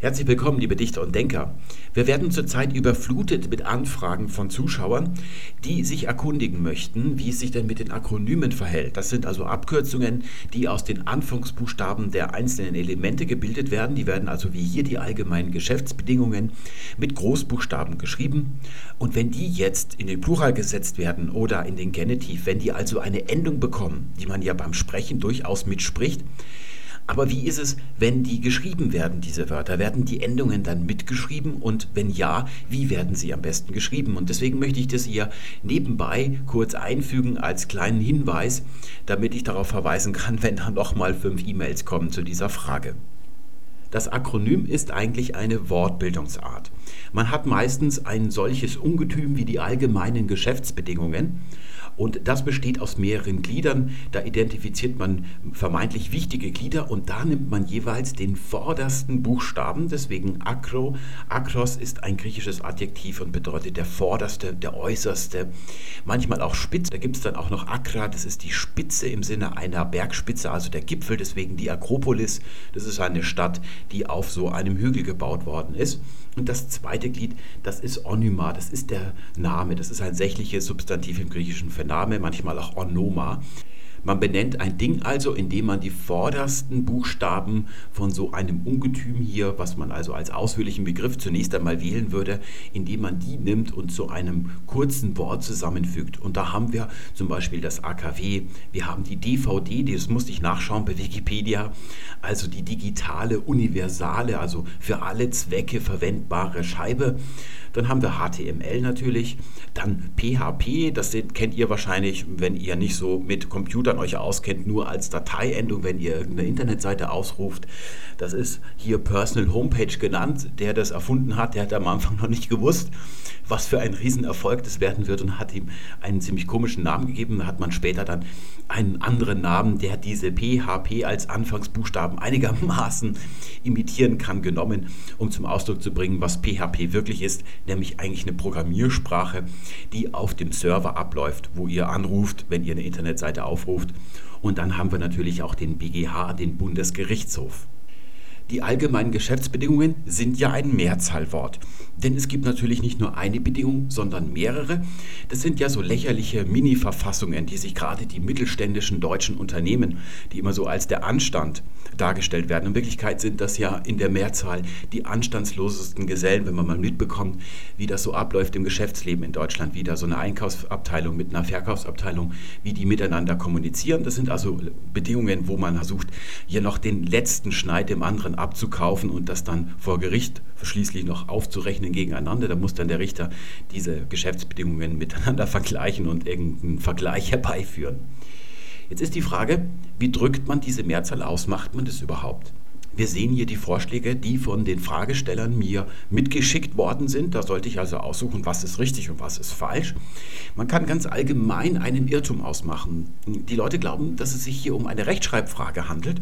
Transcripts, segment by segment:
Herzlich willkommen, liebe Dichter und Denker. Wir werden zurzeit überflutet mit Anfragen von Zuschauern, die sich erkundigen möchten, wie es sich denn mit den Akronymen verhält. Das sind also Abkürzungen, die aus den Anfangsbuchstaben der einzelnen Elemente gebildet werden. Die werden also wie hier die allgemeinen Geschäftsbedingungen mit Großbuchstaben geschrieben. Und wenn die jetzt in den Plural gesetzt werden oder in den Genitiv, wenn die also eine Endung bekommen, die man ja beim Sprechen durchaus mitspricht, aber wie ist es, wenn die geschrieben werden, diese Wörter? Werden die Endungen dann mitgeschrieben? Und wenn ja, wie werden sie am besten geschrieben? Und deswegen möchte ich das hier nebenbei kurz einfügen als kleinen Hinweis, damit ich darauf verweisen kann, wenn da nochmal fünf E-Mails kommen zu dieser Frage. Das Akronym ist eigentlich eine Wortbildungsart. Man hat meistens ein solches Ungetüm wie die allgemeinen Geschäftsbedingungen und das besteht aus mehreren Gliedern. Da identifiziert man vermeintlich wichtige Glieder und da nimmt man jeweils den vordersten Buchstaben. Deswegen Akro. Akros ist ein griechisches Adjektiv und bedeutet der vorderste, der äußerste. Manchmal auch spitz. Da gibt es dann auch noch Akra. Das ist die Spitze im Sinne einer Bergspitze, also der Gipfel. Deswegen die Akropolis. Das ist eine Stadt, die auf so einem Hügel gebaut worden ist. Und das zweite Glied, das ist Onyma, das ist der Name, das ist ein sächliches Substantiv im Griechischen für Name, manchmal auch Onoma. Man benennt ein Ding also, indem man die vordersten Buchstaben von so einem Ungetüm hier, was man also als ausführlichen Begriff zunächst einmal wählen würde, indem man die nimmt und zu einem kurzen Wort zusammenfügt. Und da haben wir zum Beispiel das AKW, wir haben die DVD, das musste ich nachschauen bei Wikipedia, also die digitale, universale, also für alle Zwecke verwendbare Scheibe. Dann haben wir HTML natürlich, dann PHP, das kennt ihr wahrscheinlich, wenn ihr nicht so mit Computern euch auskennt, nur als Dateiendung, wenn ihr irgendeine Internetseite ausruft. Das ist hier Personal Homepage genannt. Der das erfunden hat, der hat am Anfang noch nicht gewusst, was für ein Riesenerfolg das werden wird und hat ihm einen ziemlich komischen Namen gegeben. Da hat man später dann einen anderen Namen, der diese PHP als Anfangsbuchstaben einigermaßen imitieren kann, genommen, um zum Ausdruck zu bringen, was PHP wirklich ist, nämlich eigentlich eine Programmiersprache, die auf dem Server abläuft, wo ihr anruft, wenn ihr eine Internetseite aufruft. Und dann haben wir natürlich auch den BGH, den Bundesgerichtshof. Die allgemeinen Geschäftsbedingungen sind ja ein Mehrzahlwort. Denn es gibt natürlich nicht nur eine Bedingung, sondern mehrere. Das sind ja so lächerliche Mini-Verfassungen, die sich gerade die mittelständischen deutschen Unternehmen, die immer so als der Anstand dargestellt werden. In Wirklichkeit sind das ja in der Mehrzahl die anstandslosesten Gesellen, wenn man mal mitbekommt, wie das so abläuft im Geschäftsleben in Deutschland, wie da so eine Einkaufsabteilung mit einer Verkaufsabteilung, wie die miteinander kommunizieren. Das sind also Bedingungen, wo man versucht, hier noch den letzten Schneid dem anderen abzukaufen und das dann vor Gericht schließlich noch aufzurechnen gegeneinander. Da muss dann der Richter diese Geschäftsbedingungen miteinander vergleichen und irgendeinen Vergleich herbeiführen. Jetzt ist die Frage, wie drückt man diese Mehrzahl aus? Macht man das überhaupt? Wir sehen hier die Vorschläge, die von den Fragestellern mir mitgeschickt worden sind. Da sollte ich also aussuchen, was ist richtig und was ist falsch. Man kann ganz allgemein einen Irrtum ausmachen. Die Leute glauben, dass es sich hier um eine Rechtschreibfrage handelt.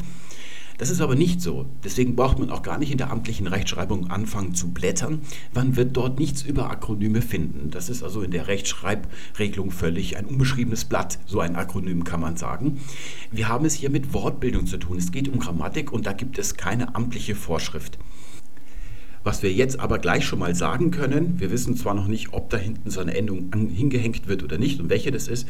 Das ist aber nicht so. Deswegen braucht man auch gar nicht in der amtlichen Rechtschreibung anfangen zu blättern. Man wird dort nichts über Akronyme finden. Das ist also in der Rechtschreibregelung völlig ein unbeschriebenes Blatt, so ein Akronym kann man sagen. Wir haben es hier mit Wortbildung zu tun. Es geht um Grammatik und da gibt es keine amtliche Vorschrift. Was wir jetzt aber gleich schon mal sagen können, wir wissen zwar noch nicht, ob da hinten so eine Endung hingehängt wird oder nicht und welche das ist,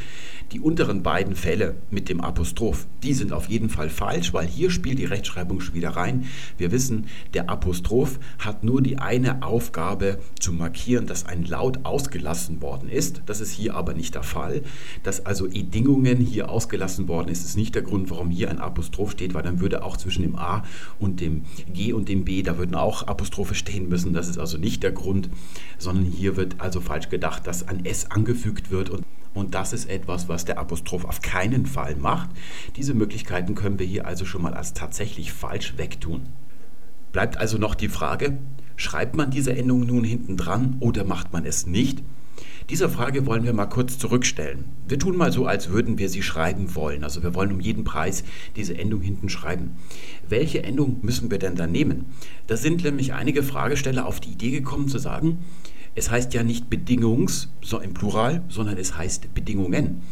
die unteren beiden Fälle mit dem Apostroph, die sind auf jeden Fall falsch, weil hier spielt die Rechtschreibung schon wieder rein. Wir wissen, der Apostroph hat nur die eine Aufgabe zu markieren, dass ein Laut ausgelassen worden ist. Das ist hier aber nicht der Fall. Dass also Edingungen hier ausgelassen worden ist, ist nicht der Grund, warum hier ein Apostroph steht, weil dann würde auch zwischen dem A und dem G und dem B, da würden auch Apostrophe stehen stehen müssen. Das ist also nicht der Grund, sondern hier wird also falsch gedacht, dass ein S angefügt wird und und das ist etwas, was der Apostroph auf keinen Fall macht. Diese Möglichkeiten können wir hier also schon mal als tatsächlich falsch wegtun. Bleibt also noch die Frage, schreibt man diese Endung nun hinten dran oder macht man es nicht? Diese Frage wollen wir mal kurz zurückstellen. Wir tun mal so, als würden wir sie schreiben wollen. Also wir wollen um jeden Preis diese Endung hinten schreiben. Welche Endung müssen wir denn dann nehmen? Da sind nämlich einige Fragesteller auf die Idee gekommen zu sagen, es heißt ja nicht Bedingungs, so im Plural, sondern es heißt Bedingungen.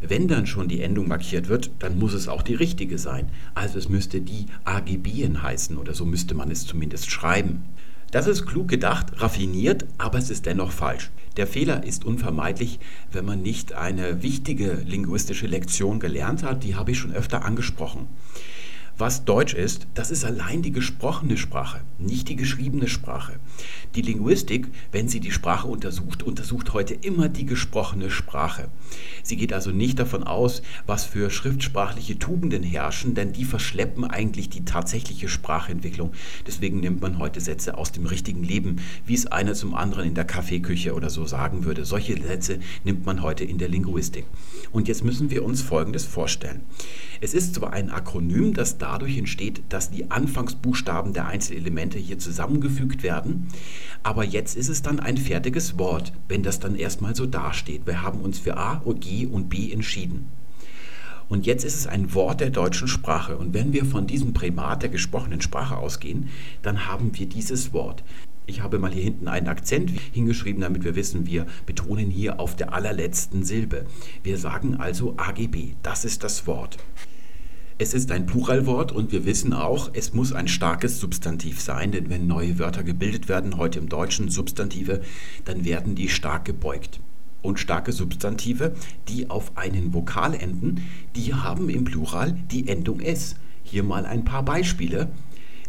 Wenn dann schon die Endung markiert wird, dann muss es auch die richtige sein. Also es müsste die AGBen heißen oder so müsste man es zumindest schreiben. Das ist klug gedacht, raffiniert, aber es ist dennoch falsch. Der Fehler ist unvermeidlich, wenn man nicht eine wichtige linguistische Lektion gelernt hat, die habe ich schon öfter angesprochen. Was Deutsch ist, das ist allein die gesprochene Sprache, nicht die geschriebene Sprache. Die Linguistik, wenn sie die Sprache untersucht, untersucht heute immer die gesprochene Sprache. Sie geht also nicht davon aus, was für schriftsprachliche Tugenden herrschen, denn die verschleppen eigentlich die tatsächliche Sprachentwicklung. Deswegen nimmt man heute Sätze aus dem richtigen Leben, wie es einer zum anderen in der Kaffeeküche oder so sagen würde. Solche Sätze nimmt man heute in der Linguistik. Und jetzt müssen wir uns Folgendes vorstellen. Es ist zwar ein Akronym, das dadurch entsteht, dass die Anfangsbuchstaben der Einzelelemente hier zusammengefügt werden, aber jetzt ist es dann ein fertiges Wort, wenn das dann erstmal so dasteht. Wir haben uns für A, G und B entschieden. Und jetzt ist es ein Wort der deutschen Sprache. Und wenn wir von diesem Primat der gesprochenen Sprache ausgehen, dann haben wir dieses Wort. Ich habe mal hier hinten einen Akzent hingeschrieben, damit wir wissen, wir betonen hier auf der allerletzten Silbe. Wir sagen also AGB, das ist das Wort. Es ist ein Pluralwort und wir wissen auch, es muss ein starkes Substantiv sein, denn wenn neue Wörter gebildet werden, heute im Deutschen Substantive, dann werden die stark gebeugt. Und starke Substantive, die auf einen Vokal enden, die haben im Plural die Endung S. Hier mal ein paar Beispiele.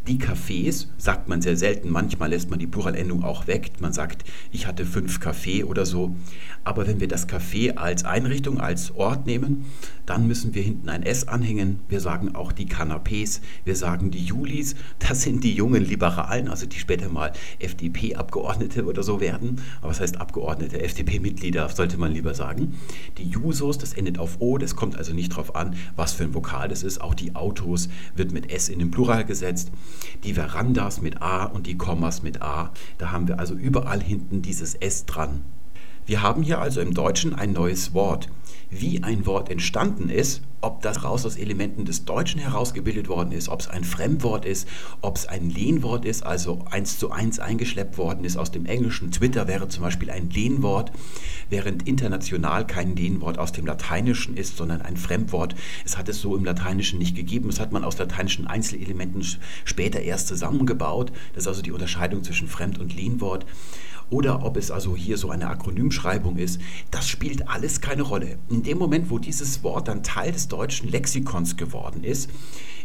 Die Cafés sagt man sehr selten, manchmal lässt man die Pluralendung auch weg. Man sagt, ich hatte fünf Kaffee oder so. Aber wenn wir das Café als Einrichtung, als Ort nehmen, dann müssen wir hinten ein S anhängen. Wir sagen auch die Canapés, wir sagen die Julis. Das sind die jungen Liberalen, also die später mal FDP-Abgeordnete oder so werden. Aber was heißt Abgeordnete? FDP-Mitglieder sollte man lieber sagen. Die Jusos, das endet auf O, das kommt also nicht darauf an, was für ein Vokal das ist. Auch die Autos wird mit S in den Plural gesetzt die Verandas mit A und die Kommas mit A. Da haben wir also überall hinten dieses S dran. Wir haben hier also im Deutschen ein neues Wort. Wie ein Wort entstanden ist, ob das raus aus Elementen des Deutschen herausgebildet worden ist, ob es ein Fremdwort ist, ob es ein Lehnwort ist, also eins zu eins eingeschleppt worden ist aus dem Englischen. Twitter wäre zum Beispiel ein Lehnwort, während international kein Lehnwort aus dem Lateinischen ist, sondern ein Fremdwort. Es hat es so im Lateinischen nicht gegeben. Es hat man aus lateinischen Einzelelementen später erst zusammengebaut. Das ist also die Unterscheidung zwischen Fremd- und Lehnwort oder ob es also hier so eine Akronymschreibung ist, das spielt alles keine Rolle. In dem Moment, wo dieses Wort dann Teil des deutschen Lexikons geworden ist,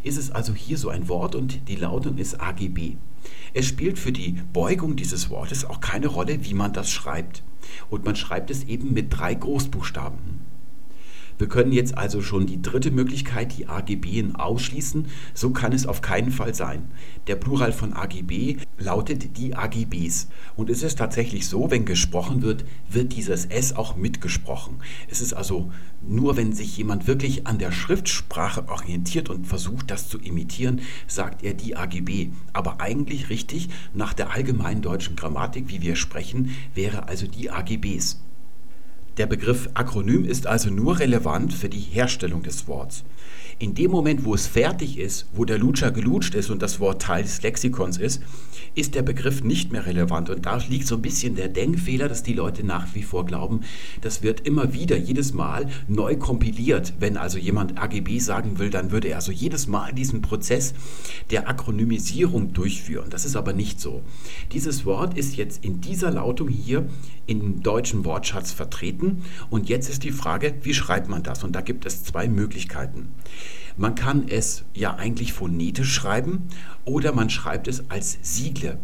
ist es also hier so ein Wort und die Lautung ist AGB. Es spielt für die Beugung dieses Wortes auch keine Rolle, wie man das schreibt. Und man schreibt es eben mit drei Großbuchstaben. Wir können jetzt also schon die dritte Möglichkeit, die AGB ausschließen. So kann es auf keinen Fall sein. Der Plural von AGB lautet die AGBs. Und es ist tatsächlich so, wenn gesprochen wird, wird dieses S auch mitgesprochen. Es ist also nur, wenn sich jemand wirklich an der Schriftsprache orientiert und versucht, das zu imitieren, sagt er die AGB. Aber eigentlich richtig, nach der allgemeinen deutschen Grammatik, wie wir sprechen, wäre also die AGBs. Der Begriff Akronym ist also nur relevant für die Herstellung des Worts. In dem Moment, wo es fertig ist, wo der Lutscher gelutscht ist und das Wort Teil des Lexikons ist, ist der Begriff nicht mehr relevant. Und da liegt so ein bisschen der Denkfehler, dass die Leute nach wie vor glauben, das wird immer wieder, jedes Mal neu kompiliert. Wenn also jemand AGB sagen will, dann würde er also jedes Mal diesen Prozess der Akronymisierung durchführen. Das ist aber nicht so. Dieses Wort ist jetzt in dieser Lautung hier im deutschen Wortschatz vertreten. Und jetzt ist die Frage, wie schreibt man das? Und da gibt es zwei Möglichkeiten. Man kann es ja eigentlich phonetisch schreiben oder man schreibt es als Siegle.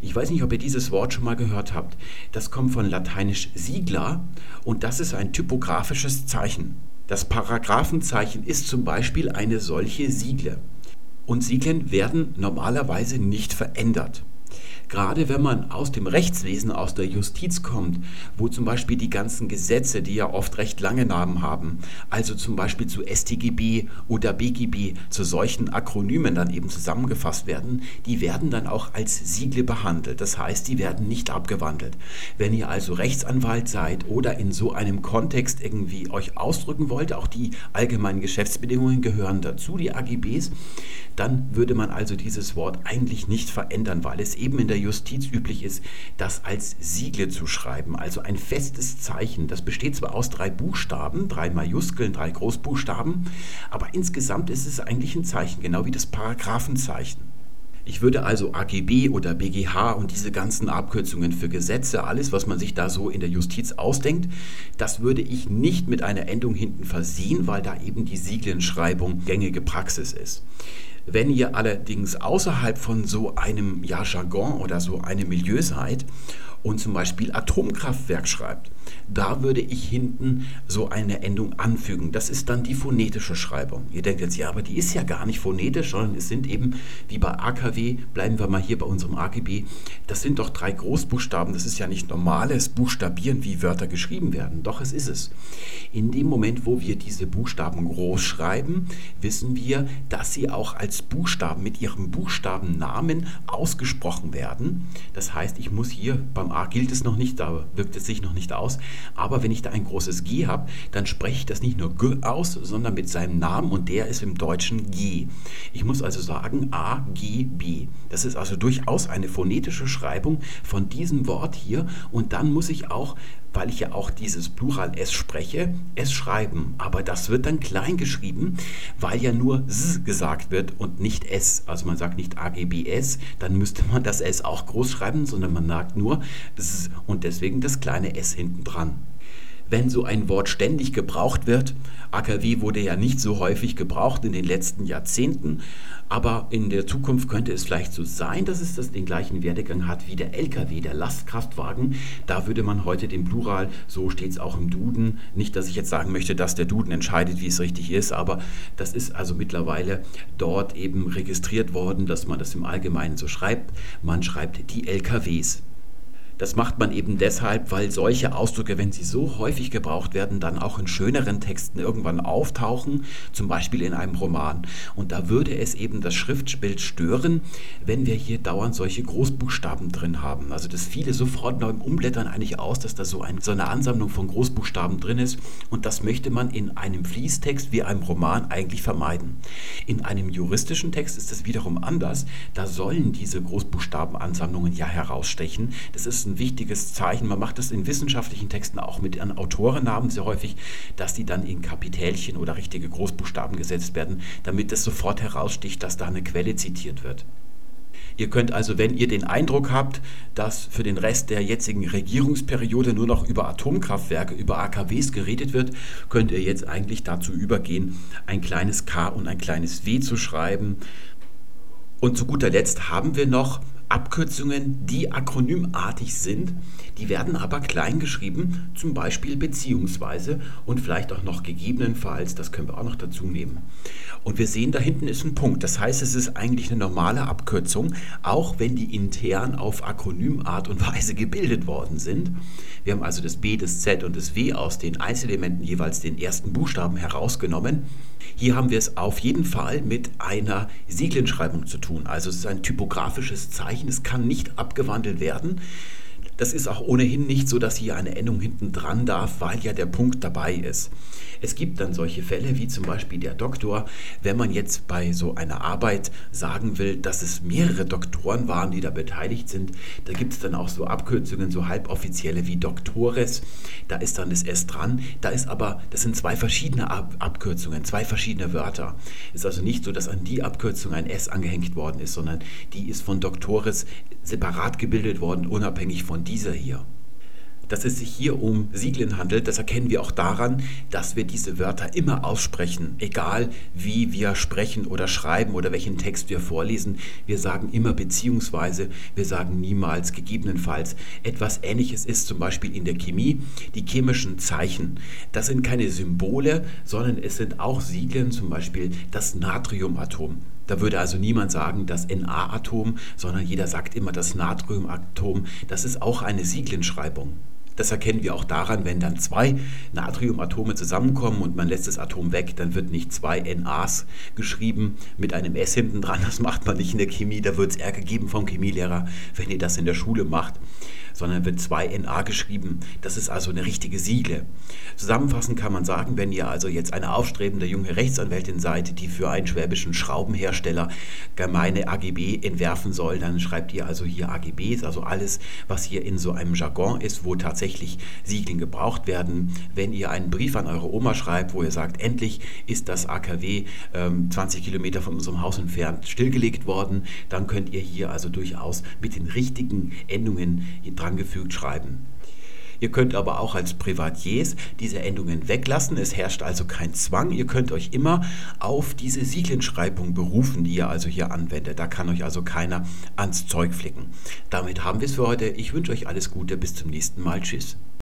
Ich weiß nicht, ob ihr dieses Wort schon mal gehört habt. Das kommt von lateinisch Sigla und das ist ein typografisches Zeichen. Das Paragraphenzeichen ist zum Beispiel eine solche Siegle. Und Sieglen werden normalerweise nicht verändert. Gerade wenn man aus dem Rechtswesen, aus der Justiz kommt, wo zum Beispiel die ganzen Gesetze, die ja oft recht lange Namen haben, also zum Beispiel zu StGB oder BGB, zu solchen Akronymen dann eben zusammengefasst werden, die werden dann auch als Siegle behandelt. Das heißt, die werden nicht abgewandelt. Wenn ihr also Rechtsanwalt seid oder in so einem Kontext irgendwie euch ausdrücken wollt, auch die allgemeinen Geschäftsbedingungen gehören dazu, die AGBs, dann würde man also dieses Wort eigentlich nicht verändern, weil es eben in der Justiz üblich ist, das als Siegle zu schreiben, also ein festes Zeichen. Das besteht zwar aus drei Buchstaben, drei Majuskeln, drei Großbuchstaben, aber insgesamt ist es eigentlich ein Zeichen, genau wie das Paragraphenzeichen. Ich würde also AGB oder BGH und diese ganzen Abkürzungen für Gesetze, alles, was man sich da so in der Justiz ausdenkt, das würde ich nicht mit einer Endung hinten versehen, weil da eben die Sieglenschreibung gängige Praxis ist. Wenn ihr allerdings außerhalb von so einem ja, Jargon oder so einem Milieu seid und zum Beispiel Atomkraftwerk schreibt, da würde ich hinten so eine Endung anfügen. Das ist dann die phonetische Schreibung. Ihr denkt jetzt, ja, aber die ist ja gar nicht phonetisch, sondern es sind eben, wie bei AKW, bleiben wir mal hier bei unserem AGB, das sind doch drei Großbuchstaben. Das ist ja nicht normales Buchstabieren, wie Wörter geschrieben werden. Doch, es ist es. In dem Moment, wo wir diese Buchstaben groß schreiben, wissen wir, dass sie auch als Buchstaben mit ihrem Buchstabennamen ausgesprochen werden. Das heißt, ich muss hier, beim A gilt es noch nicht, da wirkt es sich noch nicht aus, aber wenn ich da ein großes G habe, dann spreche ich das nicht nur G aus, sondern mit seinem Namen und der ist im Deutschen G. Ich muss also sagen A, G, B. Das ist also durchaus eine phonetische Schreibung von diesem Wort hier und dann muss ich auch weil ich ja auch dieses Plural S spreche, S schreiben. Aber das wird dann klein geschrieben, weil ja nur S gesagt wird und nicht S. Also man sagt nicht AGBS, dann müsste man das S auch groß schreiben, sondern man sagt nur S und deswegen das kleine S hinten dran wenn so ein Wort ständig gebraucht wird. AKW wurde ja nicht so häufig gebraucht in den letzten Jahrzehnten, aber in der Zukunft könnte es vielleicht so sein, dass es das den gleichen Werdegang hat wie der LKW, der Lastkraftwagen. Da würde man heute den Plural, so steht es auch im Duden, nicht, dass ich jetzt sagen möchte, dass der Duden entscheidet, wie es richtig ist, aber das ist also mittlerweile dort eben registriert worden, dass man das im Allgemeinen so schreibt. Man schreibt die LKWs. Das macht man eben deshalb, weil solche Ausdrücke, wenn sie so häufig gebraucht werden, dann auch in schöneren Texten irgendwann auftauchen, zum Beispiel in einem Roman. Und da würde es eben das Schriftbild stören, wenn wir hier dauernd solche Großbuchstaben drin haben. Also das viele sofort beim Umblättern eigentlich aus, dass da so, ein, so eine Ansammlung von Großbuchstaben drin ist. Und das möchte man in einem Fließtext wie einem Roman eigentlich vermeiden. In einem juristischen Text ist das wiederum anders. Da sollen diese Großbuchstabenansammlungen ja herausstechen. Das ist ein wichtiges Zeichen. Man macht das in wissenschaftlichen Texten auch mit an Autorennamen sehr häufig, dass die dann in Kapitelchen oder richtige Großbuchstaben gesetzt werden, damit es sofort heraussticht, dass da eine Quelle zitiert wird. Ihr könnt also, wenn ihr den Eindruck habt, dass für den Rest der jetzigen Regierungsperiode nur noch über Atomkraftwerke, über AKWs geredet wird, könnt ihr jetzt eigentlich dazu übergehen, ein kleines K und ein kleines W zu schreiben. Und zu guter Letzt haben wir noch Abkürzungen, die akronymartig sind, die werden aber klein geschrieben, zum Beispiel beziehungsweise und vielleicht auch noch gegebenenfalls, das können wir auch noch dazu nehmen. Und wir sehen, da hinten ist ein Punkt. Das heißt, es ist eigentlich eine normale Abkürzung, auch wenn die intern auf Akronymart und Weise gebildet worden sind. Wir haben also das B, das Z und das W aus den Einzelementen jeweils den ersten Buchstaben herausgenommen. Hier haben wir es auf jeden Fall mit einer Sieglenschreibung zu tun. Also es ist ein typografisches Zeichen, es kann nicht abgewandelt werden. Das ist auch ohnehin nicht so, dass hier eine Endung hinten dran darf, weil ja der Punkt dabei ist. Es gibt dann solche Fälle wie zum Beispiel der Doktor, wenn man jetzt bei so einer Arbeit sagen will, dass es mehrere Doktoren waren, die da beteiligt sind, da gibt es dann auch so Abkürzungen, so halboffizielle wie Doktores, da ist dann das S dran, da ist aber, das sind zwei verschiedene Ab Abkürzungen, zwei verschiedene Wörter. Ist also nicht so, dass an die Abkürzung ein S angehängt worden ist, sondern die ist von Doktores separat gebildet worden, unabhängig von dieser hier. Dass es sich hier um Sieglen handelt, das erkennen wir auch daran, dass wir diese Wörter immer aussprechen, egal wie wir sprechen oder schreiben oder welchen Text wir vorlesen. Wir sagen immer beziehungsweise, wir sagen niemals gegebenenfalls. Etwas Ähnliches ist zum Beispiel in der Chemie die chemischen Zeichen. Das sind keine Symbole, sondern es sind auch Sieglen, zum Beispiel das Natriumatom. Da würde also niemand sagen das Na-Atom, sondern jeder sagt immer das Natriumatom. Das ist auch eine Sieglenschreibung. Das erkennen wir auch daran, wenn dann zwei Natriumatome zusammenkommen und man lässt das Atom weg, dann wird nicht zwei NAs geschrieben mit einem S hinten dran. Das macht man nicht in der Chemie. Da wird es Ärger geben vom Chemielehrer, wenn ihr das in der Schule macht sondern wird 2NA geschrieben. Das ist also eine richtige Sigle. Zusammenfassend kann man sagen, wenn ihr also jetzt eine aufstrebende junge Rechtsanwältin seid, die für einen schwäbischen Schraubenhersteller gemeine AGB entwerfen soll, dann schreibt ihr also hier AGBs, also alles, was hier in so einem Jargon ist, wo tatsächlich Siegeln gebraucht werden. Wenn ihr einen Brief an eure Oma schreibt, wo ihr sagt, endlich ist das AKW ähm, 20 Kilometer von unserem Haus entfernt stillgelegt worden, dann könnt ihr hier also durchaus mit den richtigen Endungen drangefügt schreiben. Ihr könnt aber auch als Privatiers diese Endungen weglassen. Es herrscht also kein Zwang. Ihr könnt euch immer auf diese Sieglenschreibung berufen, die ihr also hier anwendet. Da kann euch also keiner ans Zeug flicken. Damit haben wir es für heute. Ich wünsche euch alles Gute. Bis zum nächsten Mal. Tschüss.